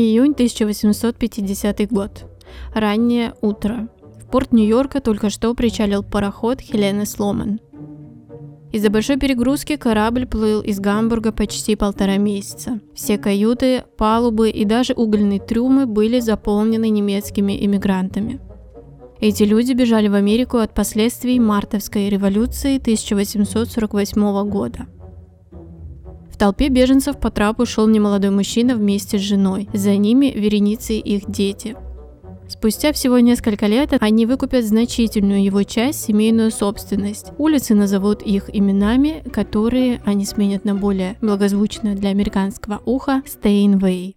Июнь 1850 год. Раннее утро. В порт Нью-Йорка только что причалил пароход Хелены Сломан. Из-за большой перегрузки корабль плыл из Гамбурга почти полтора месяца. Все каюты, палубы и даже угольные трюмы были заполнены немецкими иммигрантами. Эти люди бежали в Америку от последствий Мартовской революции 1848 года – в толпе беженцев по трапу шел немолодой мужчина вместе с женой. За ними вереницы их дети. Спустя всего несколько лет они выкупят значительную его часть семейную собственность. Улицы назовут их именами, которые они сменят на более благозвучное для американского уха Стейнвей.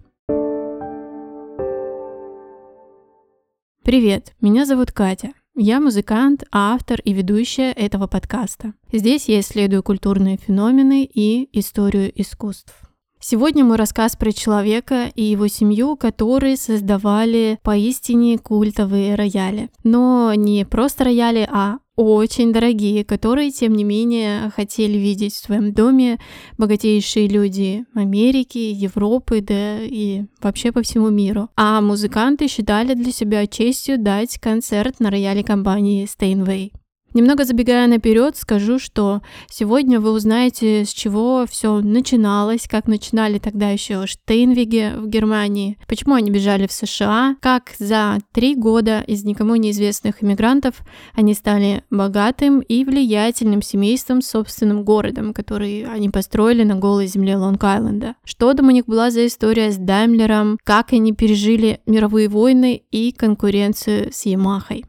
Привет, меня зовут Катя. Я музыкант, автор и ведущая этого подкаста. Здесь я исследую культурные феномены и историю искусств. Сегодня мой рассказ про человека и его семью, которые создавали поистине культовые рояли. Но не просто рояли, а очень дорогие, которые, тем не менее, хотели видеть в своем доме богатейшие люди Америки, Европы, да и вообще по всему миру. А музыканты считали для себя честью дать концерт на рояле компании Steinway. Немного забегая наперед, скажу, что сегодня вы узнаете, с чего все начиналось, как начинали тогда еще Штейнвиги в Германии, почему они бежали в США, как за три года из никому неизвестных иммигрантов они стали богатым и влиятельным семейством с собственным городом, который они построили на голой земле Лонг-Айленда. Что там у них была за история с Даймлером, как они пережили мировые войны и конкуренцию с Ямахой.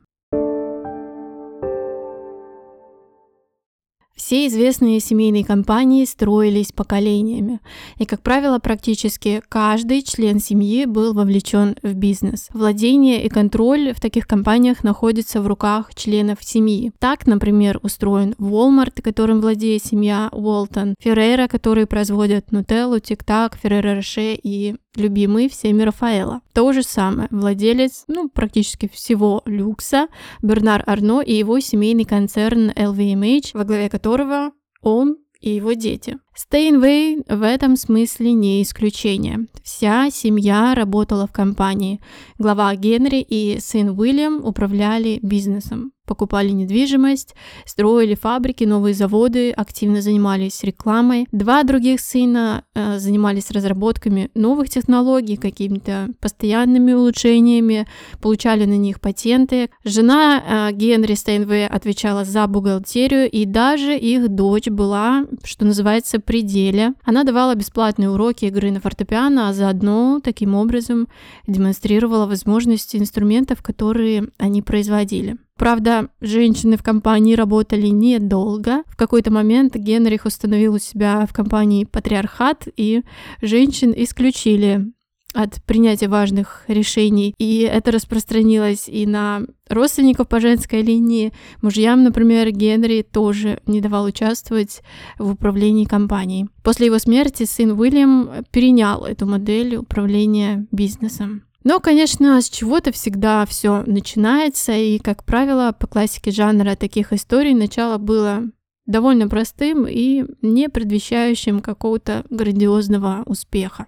Все известные семейные компании строились поколениями, и, как правило, практически каждый член семьи был вовлечен в бизнес. Владение и контроль в таких компаниях находятся в руках членов семьи. Так, например, устроен Walmart, которым владеет семья Уолтон, Ferrero, которые производят Нутеллу, Тик-Так, Ferrero Rocher и любимый всеми Рафаэла. То же самое, владелец, ну, практически всего люкса, Бернар Арно и его семейный концерн LVMH, во главе которого он и его дети. Стейнвей в этом смысле не исключение. Вся семья работала в компании. Глава Генри и сын Уильям управляли бизнесом покупали недвижимость, строили фабрики, новые заводы, активно занимались рекламой. Два других сына э, занимались разработками новых технологий, какими-то постоянными улучшениями, получали на них патенты. Жена э, Генри Стейнвей отвечала за бухгалтерию, и даже их дочь была, что называется, пределе. Она давала бесплатные уроки игры на фортепиано, а заодно таким образом демонстрировала возможности инструментов, которые они производили. Правда, женщины в компании работали недолго. В какой-то момент Генрих установил у себя в компании патриархат, и женщин исключили от принятия важных решений. И это распространилось и на родственников по женской линии. Мужьям, например, Генри тоже не давал участвовать в управлении компанией. После его смерти сын Уильям перенял эту модель управления бизнесом. Но, конечно, с чего-то всегда все начинается, и, как правило, по классике жанра таких историй начало было довольно простым и не предвещающим какого-то грандиозного успеха.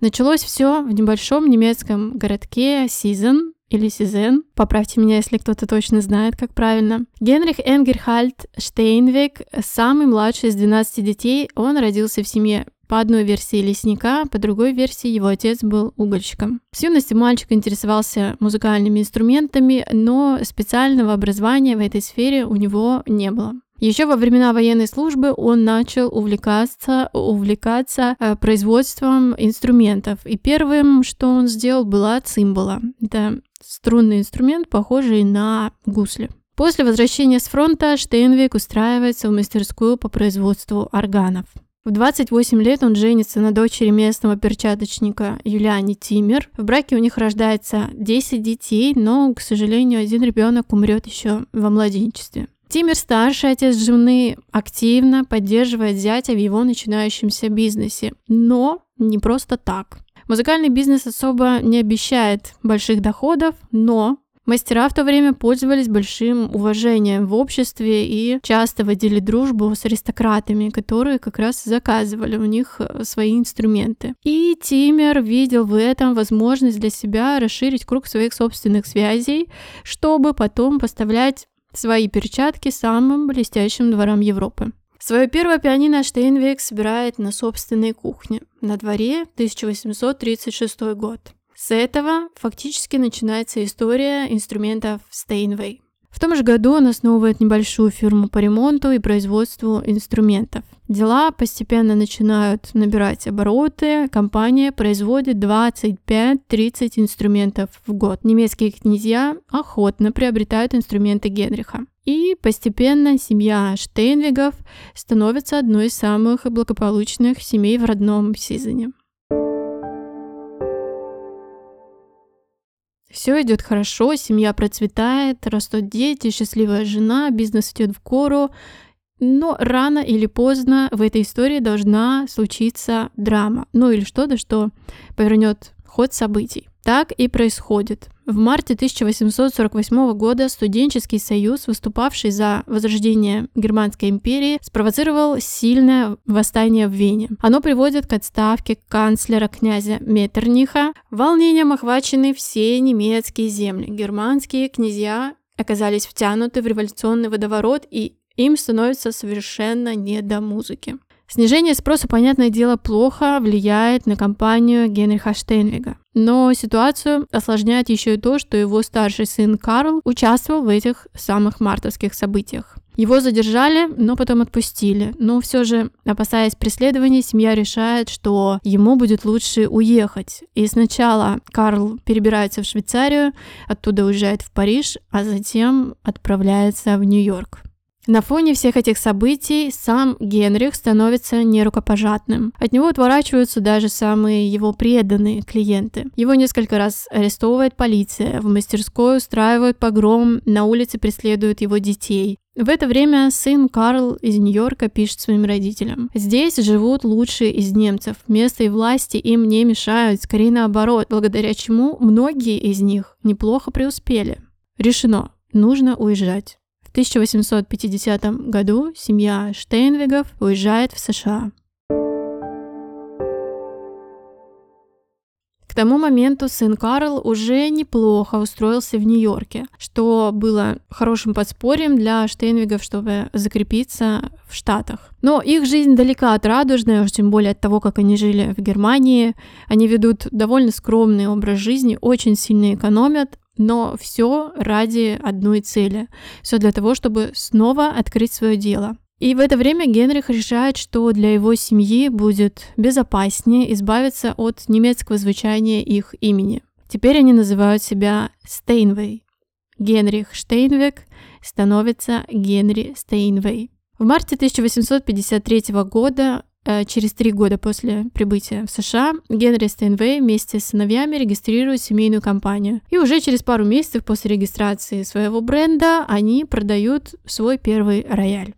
Началось все в небольшом немецком городке Сизен, или Сизен, поправьте меня, если кто-то точно знает, как правильно. Генрих Энгерхальд Штейнвек, самый младший из 12 детей, он родился в семье по одной версии лесника, по другой версии его отец был угольщиком. С юности мальчик интересовался музыкальными инструментами, но специального образования в этой сфере у него не было. Еще во времена военной службы он начал увлекаться, увлекаться э, производством инструментов. И первым, что он сделал, была цимбала. Это струнный инструмент, похожий на гусли. После возвращения с фронта Штейнвик устраивается в мастерскую по производству органов. В 28 лет он женится на дочери местного перчаточника Юлиане Тимер. В браке у них рождается 10 детей, но, к сожалению, один ребенок умрет еще во младенчестве. Тимер, старший отец жены, активно поддерживает зятя в его начинающемся бизнесе, но не просто так. Музыкальный бизнес особо не обещает больших доходов, но Мастера в то время пользовались большим уважением в обществе и часто водили дружбу с аристократами, которые как раз заказывали у них э, свои инструменты. И Тимер видел в этом возможность для себя расширить круг своих собственных связей, чтобы потом поставлять свои перчатки самым блестящим дворам Европы. Свое первое пианино Штейнвейк собирает на собственной кухне. На дворе 1836 год. С этого фактически начинается история инструментов Steinway. В том же году он основывает небольшую фирму по ремонту и производству инструментов. Дела постепенно начинают набирать обороты, компания производит 25-30 инструментов в год. Немецкие князья охотно приобретают инструменты Генриха. И постепенно семья Штейнвигов становится одной из самых благополучных семей в родном Сизане. Все идет хорошо, семья процветает, растут дети, счастливая жена, бизнес идет в гору. Но рано или поздно в этой истории должна случиться драма. Ну или что-то, что повернет ход событий. Так и происходит. В марте 1848 года студенческий союз, выступавший за возрождение Германской империи, спровоцировал сильное восстание в Вене. Оно приводит к отставке канцлера князя Меттерниха. Волнением охвачены все немецкие земли. Германские князья оказались втянуты в революционный водоворот, и им становится совершенно не до музыки. Снижение спроса, понятное дело, плохо влияет на компанию Генриха Штейнвига. Но ситуацию осложняет еще и то, что его старший сын Карл участвовал в этих самых мартовских событиях. Его задержали, но потом отпустили. Но все же, опасаясь преследования, семья решает, что ему будет лучше уехать. И сначала Карл перебирается в Швейцарию, оттуда уезжает в Париж, а затем отправляется в Нью-Йорк. На фоне всех этих событий сам Генрих становится нерукопожатным. От него отворачиваются даже самые его преданные клиенты. Его несколько раз арестовывает полиция, в мастерской устраивают погром, на улице преследуют его детей. В это время сын Карл из Нью-Йорка пишет своим родителям. Здесь живут лучшие из немцев. Место и власти им не мешают, скорее наоборот, благодаря чему многие из них неплохо преуспели. Решено. Нужно уезжать. 1850 году семья Штейнвигов уезжает в США. К тому моменту сын Карл уже неплохо устроился в Нью-Йорке, что было хорошим подспорьем для Штейнвигов, чтобы закрепиться в Штатах. Но их жизнь далека от радужной, уж тем более от того, как они жили в Германии. Они ведут довольно скромный образ жизни, очень сильно экономят, но все ради одной цели. Все для того, чтобы снова открыть свое дело. И в это время Генрих решает, что для его семьи будет безопаснее избавиться от немецкого звучания их имени. Теперь они называют себя Steinway. Генрих Штейнвег становится Генри Стейнвей. В марте 1853 года через три года после прибытия в США Генри Стейнвей вместе с сыновьями регистрирует семейную компанию. И уже через пару месяцев после регистрации своего бренда они продают свой первый рояль.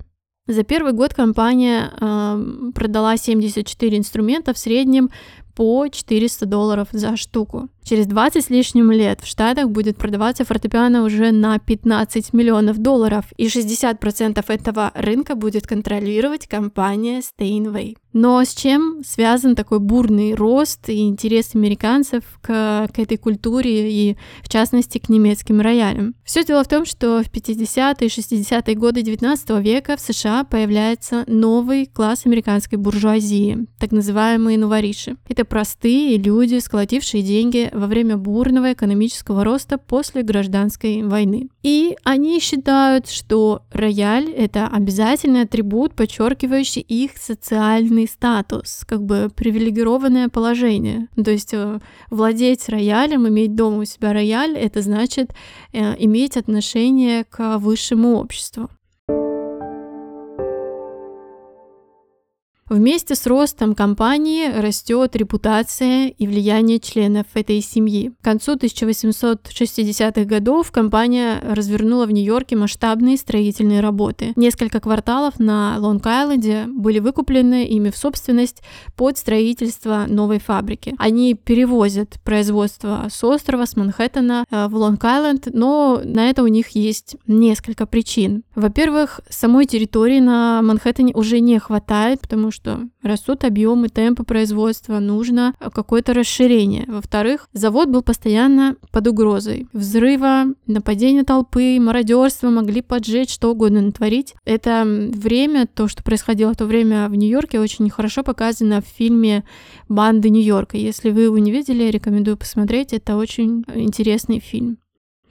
За первый год компания э, продала 74 инструмента в среднем по 400 долларов за штуку. Через 20 с лишним лет в Штатах будет продаваться фортепиано уже на 15 миллионов долларов, и 60% этого рынка будет контролировать компания Steinway. Но с чем связан такой бурный рост и интерес американцев к, к этой культуре и, в частности, к немецким роялям? Все дело в том, что в 50-е и 60-е годы 19 века в США появляется новый класс американской буржуазии, так называемые новориши. Это простые люди, сколотившие деньги во время бурного экономического роста после гражданской войны. И они считают, что рояль — это обязательный атрибут, подчеркивающий их социальный статус, как бы привилегированное положение. То есть э, владеть роялем, иметь дома у себя рояль — это значит э, иметь отношение к высшему обществу. Вместе с ростом компании растет репутация и влияние членов этой семьи. К концу 1860-х годов компания развернула в Нью-Йорке масштабные строительные работы. Несколько кварталов на Лонг-Айленде были выкуплены ими в собственность под строительство новой фабрики. Они перевозят производство с острова, с Манхэттена э, в Лонг-Айленд, но на это у них есть несколько причин. Во-первых, самой территории на Манхэттене уже не хватает, потому что растут объемы, темпы производства, нужно какое-то расширение. Во-вторых, завод был постоянно под угрозой взрыва, нападения толпы, мародерства, могли поджечь, что угодно натворить. Это время, то, что происходило в то время в Нью-Йорке, очень хорошо показано в фильме «Банды Нью-Йорка». Если вы его не видели, рекомендую посмотреть. Это очень интересный фильм.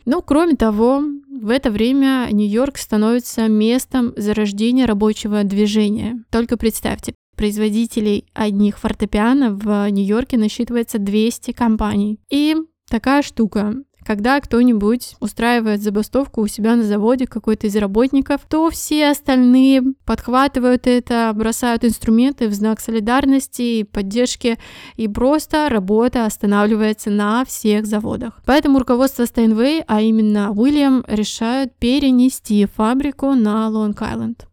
Ну, кроме того, в это время Нью-Йорк становится местом зарождения рабочего движения. Только представьте, производителей одних фортепиано в Нью-Йорке насчитывается 200 компаний. И такая штука. Когда кто-нибудь устраивает забастовку у себя на заводе, какой-то из работников, то все остальные подхватывают это, бросают инструменты в знак солидарности и поддержки, и просто работа останавливается на всех заводах. Поэтому руководство Стейнвей, а именно Уильям, решают перенести фабрику на Лонг-Айленд.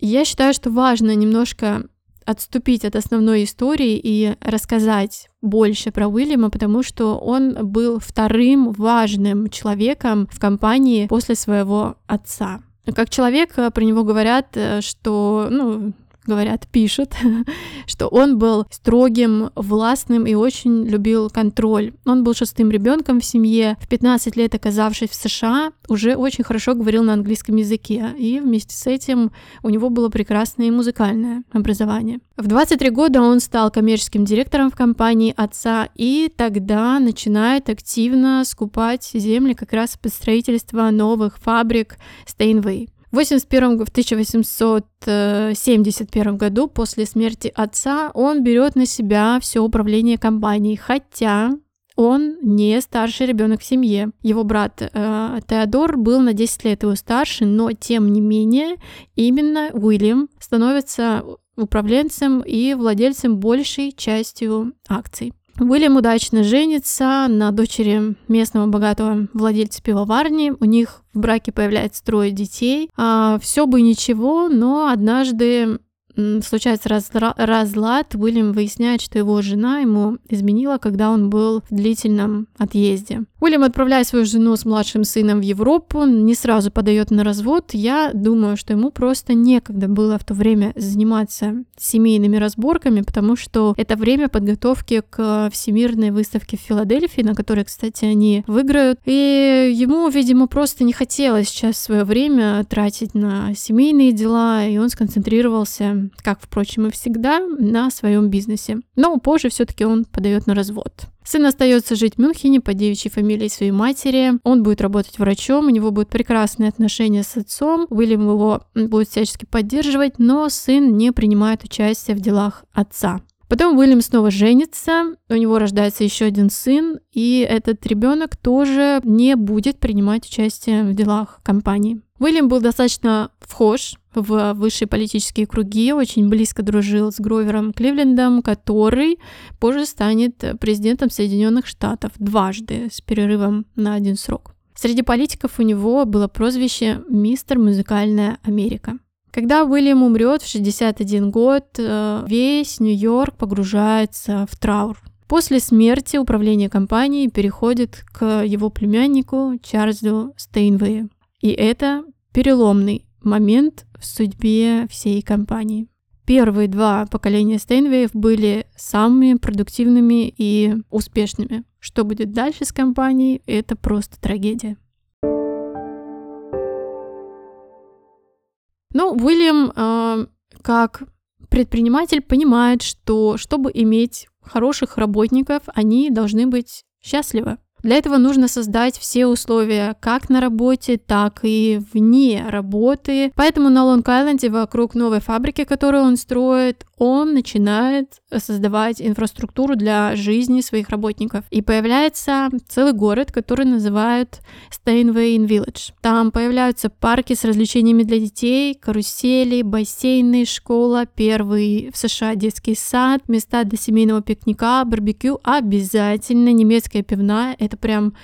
Я считаю, что важно немножко отступить от основной истории и рассказать больше про Уильяма, потому что он был вторым важным человеком в компании после своего отца. Как человек про него говорят, э, что ну, говорят, пишет, что он был строгим, властным и очень любил контроль. Он был шестым ребенком в семье. В 15 лет, оказавшись в США, уже очень хорошо говорил на английском языке. И вместе с этим у него было прекрасное музыкальное образование. В 23 года он стал коммерческим директором в компании отца и тогда начинает активно скупать земли как раз под строительство новых фабрик Steinway. В 81 в 1871 году после смерти отца он берет на себя все управление компанией, хотя он не старший ребенок в семье. Его брат э, Теодор был на 10 лет его старше, но тем не менее именно Уильям становится управленцем и владельцем большей частью акций. Уильям удачно женится на дочери местного богатого владельца пивоварни. У них в браке появляется трое детей. А, все бы ничего, но однажды случается разлад, Уильям выясняет, что его жена ему изменила, когда он был в длительном отъезде. Уильям отправляет свою жену с младшим сыном в Европу, не сразу подает на развод. Я думаю, что ему просто некогда было в то время заниматься семейными разборками, потому что это время подготовки к всемирной выставке в Филадельфии, на которой, кстати, они выиграют. И ему, видимо, просто не хотелось сейчас свое время тратить на семейные дела, и он сконцентрировался как, впрочем, и всегда, на своем бизнесе. Но позже все-таки он подает на развод. Сын остается жить в Мюнхене по девичьей фамилии своей матери. Он будет работать врачом, у него будут прекрасные отношения с отцом. Уильям его будет всячески поддерживать, но сын не принимает участие в делах отца. Потом Уильям снова женится, у него рождается еще один сын, и этот ребенок тоже не будет принимать участие в делах компании. Уильям был достаточно вхож в высшие политические круги, очень близко дружил с Гровером Кливлендом, который позже станет президентом Соединенных Штатов дважды с перерывом на один срок. Среди политиков у него было прозвище «Мистер Музыкальная Америка». Когда Уильям умрет в 61 год, э, весь Нью-Йорк погружается в траур. После смерти управление компанией переходит к его племяннику Чарльзу Стейнвею. И это переломный момент в судьбе всей компании. Первые два поколения Стейнвеев были самыми продуктивными и успешными. Что будет дальше с компанией, это просто трагедия. Ну, Уильям, э, как предприниматель, понимает, что чтобы иметь хороших работников, они должны быть счастливы. Для этого нужно создать все условия как на работе, так и вне работы. Поэтому на Лонг-Айленде вокруг новой фабрики, которую он строит, он начинает создавать инфраструктуру для жизни своих работников. И появляется целый город, который называют Steinway Village. Там появляются парки с развлечениями для детей, карусели, бассейны, школа, первый в США детский сад, места для семейного пикника, барбекю, обязательно немецкая пивная. Это прям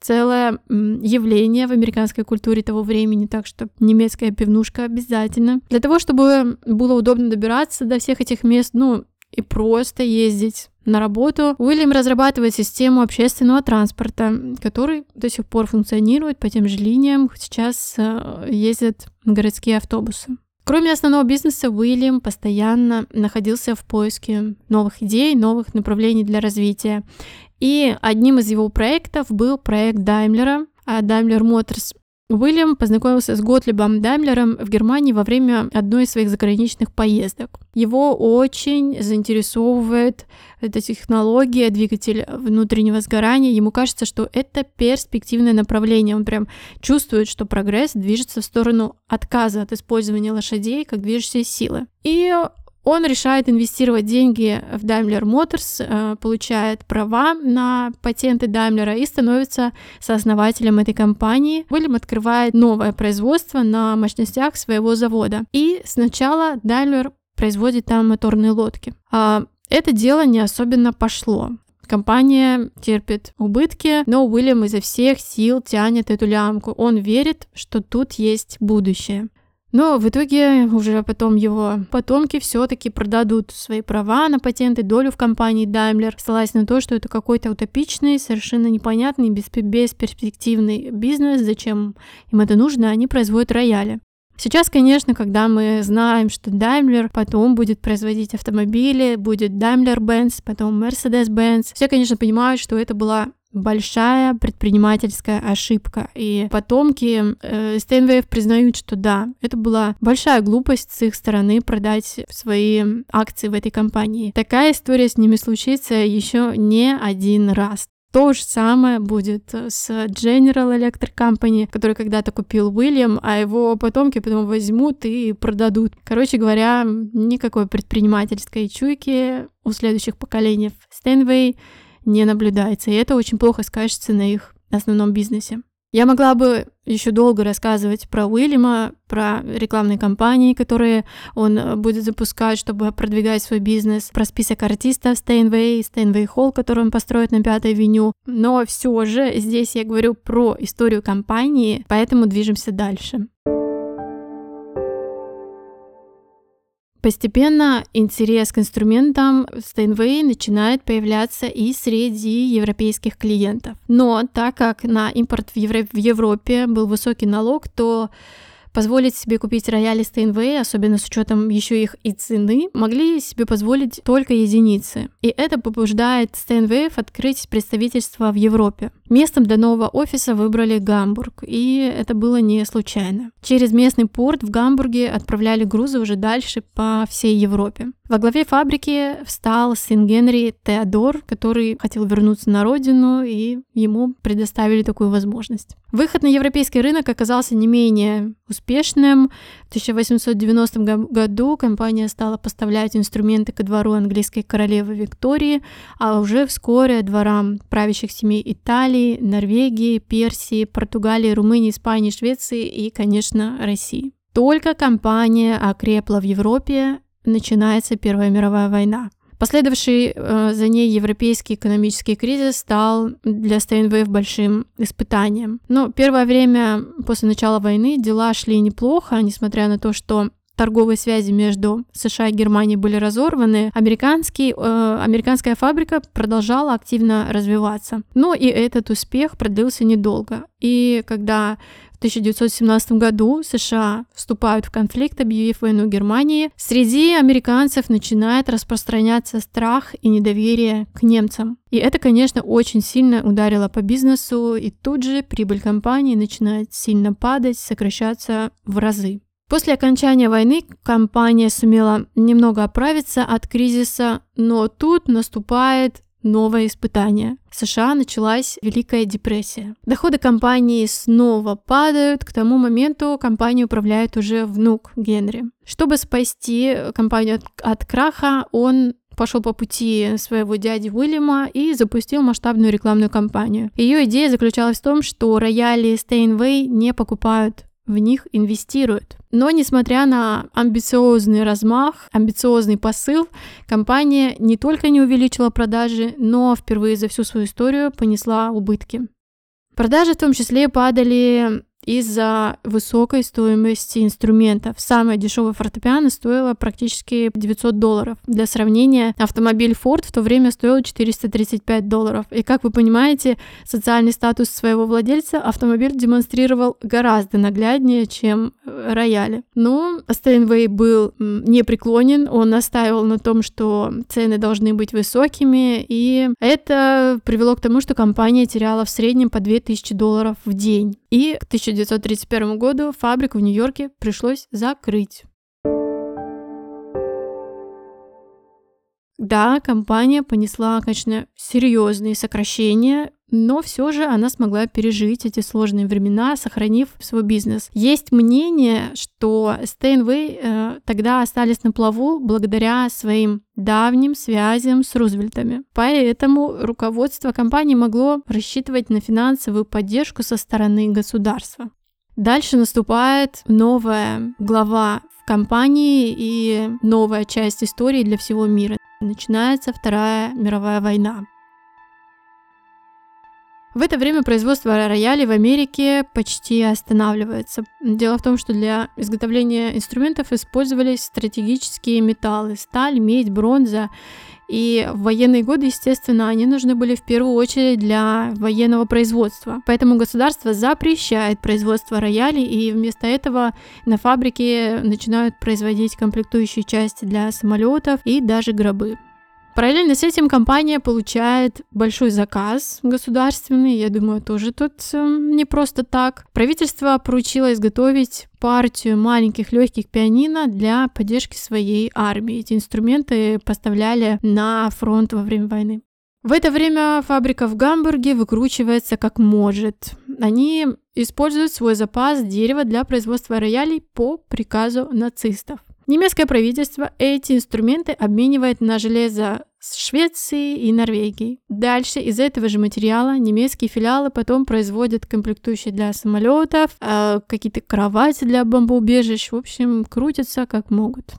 целое явление в американской культуре того времени, так что немецкая пивнушка обязательно. Для того, чтобы было удобно добираться до всех этих мест, ну и просто ездить на работу, Уильям разрабатывает систему общественного транспорта, который до сих пор функционирует по тем же линиям. Сейчас э, ездят городские автобусы. Кроме основного бизнеса, Уильям постоянно находился в поиске новых идей, новых направлений для развития. И одним из его проектов был проект Даймлера, Daimler Motors. Уильям познакомился с Готлибом Даймлером в Германии во время одной из своих заграничных поездок. Его очень заинтересовывает эта технология, двигатель внутреннего сгорания. Ему кажется, что это перспективное направление. Он прям чувствует, что прогресс движется в сторону отказа от использования лошадей как движущей силы. И он решает инвестировать деньги в Daimler Motors, э, получает права на патенты Daimler и становится сооснователем этой компании. Уильям открывает новое производство на мощностях своего завода. И сначала Daimler производит там моторные лодки. А это дело не особенно пошло. Компания терпит убытки, но Уильям изо всех сил тянет эту лямку. Он верит, что тут есть будущее. Но в итоге уже потом его потомки все-таки продадут свои права на патенты, долю в компании Daimler, ссылаясь на то, что это какой-то утопичный, совершенно непонятный, бесперспективный бизнес, зачем им это нужно, они производят рояли. Сейчас, конечно, когда мы знаем, что Daimler потом будет производить автомобили, будет Daimler-Benz, потом Mercedes-Benz, все, конечно, понимают, что это была большая предпринимательская ошибка. И потомки э, Стейнвейв признают, что да, это была большая глупость с их стороны продать свои акции в этой компании. Такая история с ними случится еще не один раз. То же самое будет с General Electric Company, который когда-то купил Уильям, а его потомки потом возьмут и продадут. Короче говоря, никакой предпринимательской чуйки у следующих поколений Стэнвей не наблюдается, и это очень плохо скажется на их основном бизнесе. Я могла бы еще долго рассказывать про Уильяма, про рекламные кампании, которые он будет запускать, чтобы продвигать свой бизнес, про список артистов Steinway, Steinway Hall, который он построит на Пятой авеню. Но все же здесь я говорю про историю компании, поэтому движемся дальше. Постепенно интерес к инструментам Steinway начинает появляться и среди европейских клиентов. Но так как на импорт в, Евро- в Европе был высокий налог, то позволить себе купить рояли Steinway, особенно с учетом еще их и цены, могли себе позволить только единицы. И это побуждает Steinway открыть представительство в Европе. Местом для нового офиса выбрали Гамбург, и это было не случайно. Через местный порт в Гамбурге отправляли грузы уже дальше по всей Европе. Во главе фабрики встал сын Генри Теодор, который хотел вернуться на родину, и ему предоставили такую возможность. Выход на европейский рынок оказался не менее успешным. В 1890 году компания стала поставлять инструменты ко двору английской королевы Виктории, а уже вскоре дворам правящих семей Италии, Норвегии, Персии, Португалии, Румынии, Испании, Швеции и, конечно, России. Только компания окрепла в Европе, начинается Первая мировая война. Последовавший э, за ней европейский экономический кризис стал для СТНВФ большим испытанием. Но первое время после начала войны дела шли неплохо, несмотря на то, что торговые связи между США и Германией были разорваны, американский, э, американская фабрика продолжала активно развиваться. Но и этот успех продлился недолго. И когда в 1917 году США вступают в конфликт, объявив войну Германии, среди американцев начинает распространяться страх и недоверие к немцам. И это, конечно, очень сильно ударило по бизнесу, и тут же прибыль компании начинает сильно падать, сокращаться в разы. После окончания войны компания сумела немного оправиться от кризиса, но тут наступает новое испытание. В США началась Великая депрессия. Доходы компании снова падают. К тому моменту компанию управляет уже внук Генри. Чтобы спасти компанию от, от краха, он пошел по пути своего дяди Уильяма и запустил масштабную рекламную кампанию. Ее идея заключалась в том, что рояли Стейнвей не покупают в них инвестируют. Но несмотря на амбициозный размах, амбициозный посыл, компания не только не увеличила продажи, но впервые за всю свою историю понесла убытки. Продажи в том числе падали из-за высокой стоимости инструментов. Самое дешевое фортепиано стоило практически 900 долларов. Для сравнения, автомобиль Ford в то время стоил 435 долларов. И как вы понимаете, социальный статус своего владельца автомобиль демонстрировал гораздо нагляднее, чем э, рояли. Но Стейнвей был непреклонен, он настаивал на том, что цены должны быть высокими, и это привело к тому, что компания теряла в среднем по 2000 долларов в день. И к 1931 году фабрику в Нью-Йорке пришлось закрыть. Да, компания понесла, конечно, серьезные сокращения, но все же она смогла пережить эти сложные времена, сохранив свой бизнес. Есть мнение, что Стейнвей э, тогда остались на плаву благодаря своим давним связям с Рузвельтами. Поэтому руководство компании могло рассчитывать на финансовую поддержку со стороны государства. Дальше наступает новая глава в компании и новая часть истории для всего мира. Начинается Вторая мировая война. В это время производство роялей в Америке почти останавливается. Дело в том, что для изготовления инструментов использовались стратегические металлы – сталь, медь, бронза. И в военные годы, естественно, они нужны были в первую очередь для военного производства. Поэтому государство запрещает производство роялей, и вместо этого на фабрике начинают производить комплектующие части для самолетов и даже гробы. Параллельно с этим компания получает большой заказ государственный, я думаю, тоже тут эм, не просто так. Правительство поручило изготовить партию маленьких легких пианино для поддержки своей армии. Эти инструменты поставляли на фронт во время войны. В это время фабрика в Гамбурге выкручивается как может. Они используют свой запас дерева для производства роялей по приказу нацистов. Немецкое правительство эти инструменты обменивает на железо с Швецией и Норвегией. Дальше из этого же материала немецкие филиалы потом производят комплектующие для самолетов, э, какие-то кровати для бомбоубежищ, в общем, крутятся как могут.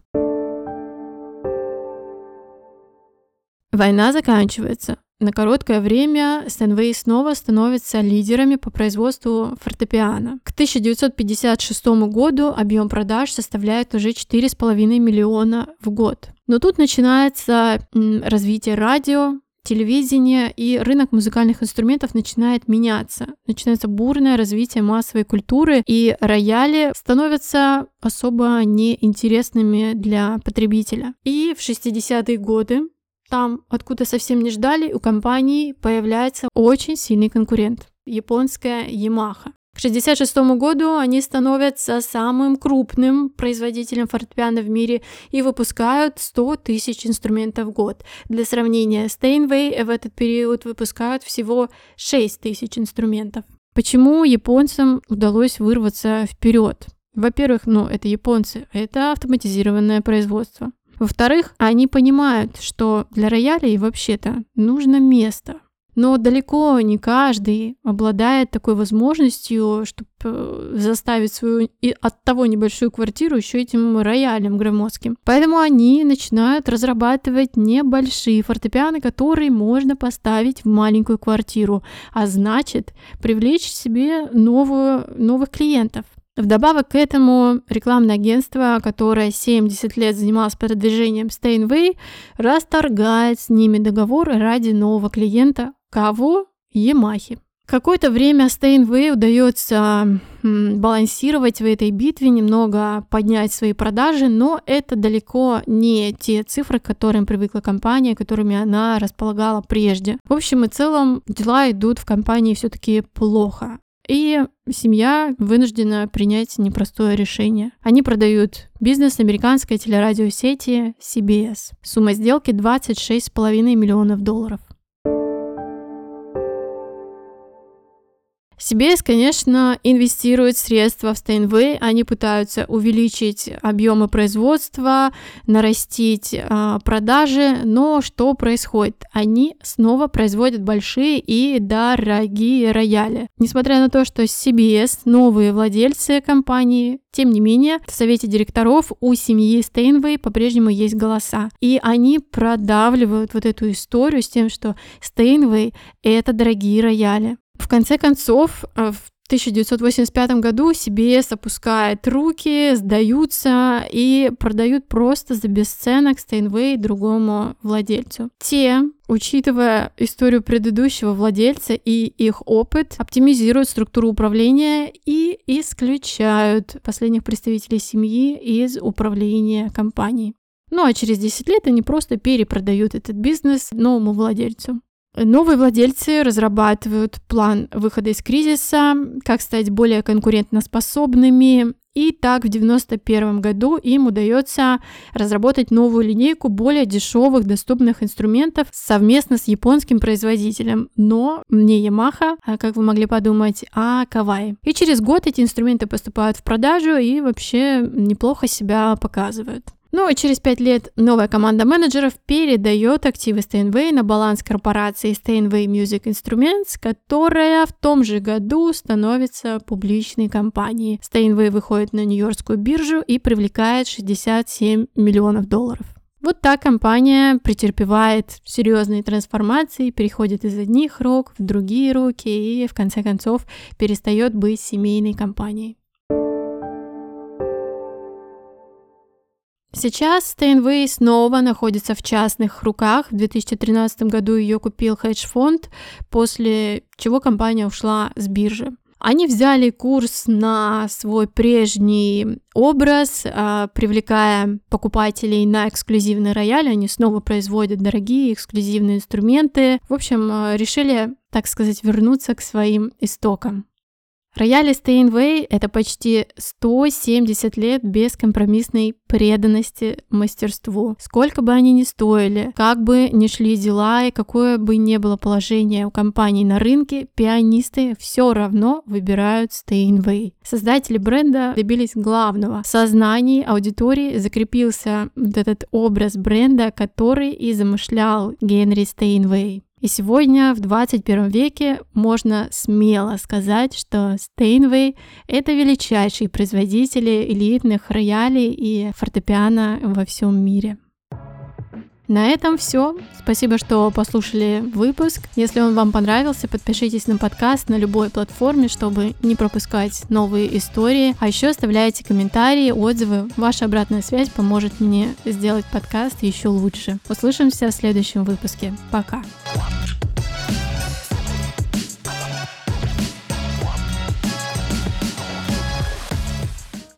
Война заканчивается. На короткое время Стэнвей снова становится лидерами по производству фортепиано. К 1956 году объем продаж составляет уже 4,5 миллиона в год. Но тут начинается развитие радио, телевидения и рынок музыкальных инструментов начинает меняться. Начинается бурное развитие массовой культуры, и рояли становятся особо неинтересными для потребителя. И в 60-е годы там, откуда совсем не ждали, у компании появляется очень сильный конкурент – японская Yamaha. К 1966 году они становятся самым крупным производителем фортепиано в мире и выпускают 100 тысяч инструментов в год. Для сравнения, Steinway в этот период выпускают всего 6 тысяч инструментов. Почему японцам удалось вырваться вперед? Во-первых, ну, это японцы, это автоматизированное производство. Во-вторых, они понимают, что для роялей вообще-то нужно место. Но далеко не каждый обладает такой возможностью, чтобы э, заставить свою и от того небольшую квартиру еще этим роялем громоздким. Поэтому они начинают разрабатывать небольшие фортепиано, которые можно поставить в маленькую квартиру, а значит привлечь себе новую, новых клиентов. Вдобавок к этому рекламное агентство, которое 70 лет занималось продвижением Steinway, расторгает с ними договор ради нового клиента. Кого? Ямахи. Какое-то время Steinway удается балансировать в этой битве, немного поднять свои продажи, но это далеко не те цифры, к которым привыкла компания, которыми она располагала прежде. В общем и целом дела идут в компании все-таки плохо. И семья вынуждена принять непростое решение. Они продают бизнес американской телерадиосети CBS. Сумма сделки 26,5 миллионов долларов. CBS, конечно, инвестирует средства в Steinway, они пытаются увеличить объемы производства, нарастить э, продажи, но что происходит? Они снова производят большие и дорогие рояли. Несмотря на то, что CBS новые владельцы компании, тем не менее, в совете директоров у семьи Стейнвей по-прежнему есть голоса. И они продавливают вот эту историю с тем, что Стейнвей — это дорогие рояли. В конце концов, э, в 1985 году CBS опускает руки, сдаются и продают просто за бесценок Steinway другому владельцу. Те, учитывая историю предыдущего владельца и их опыт, оптимизируют структуру управления и исключают последних представителей семьи из управления компанией. Ну а через 10 лет они просто перепродают этот бизнес новому владельцу. Новые владельцы разрабатывают план выхода из кризиса, как стать более конкурентоспособными. И так в 1991 году им удается разработать новую линейку более дешевых доступных инструментов совместно с японским производителем, но не Yamaha, а, как вы могли подумать, а Kawai. И через год эти инструменты поступают в продажу и вообще неплохо себя показывают. Ну и через пять лет новая команда менеджеров передает активы Steinway на баланс корпорации Steinway Music Instruments, которая в том же году становится публичной компанией. Steinway выходит на Нью-Йоркскую биржу и привлекает 67 миллионов долларов. Вот так компания претерпевает серьезные трансформации, переходит из одних рук в другие руки и в конце концов перестает быть семейной компанией. Сейчас Steinway снова находится в частных руках. В 2013 году ее купил хедж-фонд, после чего компания ушла с биржи. Они взяли курс на свой прежний образ, а, привлекая покупателей на эксклюзивный рояль. Они снова производят дорогие эксклюзивные инструменты. В общем, а, решили, так сказать, вернуться к своим истокам. Рояли Steinway — это почти 170 лет бескомпромиссной преданности мастерству. Сколько бы они ни стоили, как бы ни шли дела и какое бы ни было положение у компаний на рынке, пианисты все равно выбирают Steinway. Создатели бренда добились главного. В сознании аудитории закрепился вот этот образ бренда, который и замышлял Генри Стейнвей. И сегодня, в 21 веке, можно смело сказать, что Steinway — это величайшие производители элитных роялей и фортепиано во всем мире. На этом все. Спасибо, что послушали выпуск. Если он вам понравился, подпишитесь на подкаст на любой платформе, чтобы не пропускать новые истории. А еще оставляйте комментарии, отзывы. Ваша обратная связь поможет мне сделать подкаст еще лучше. Услышимся в следующем выпуске. Пока.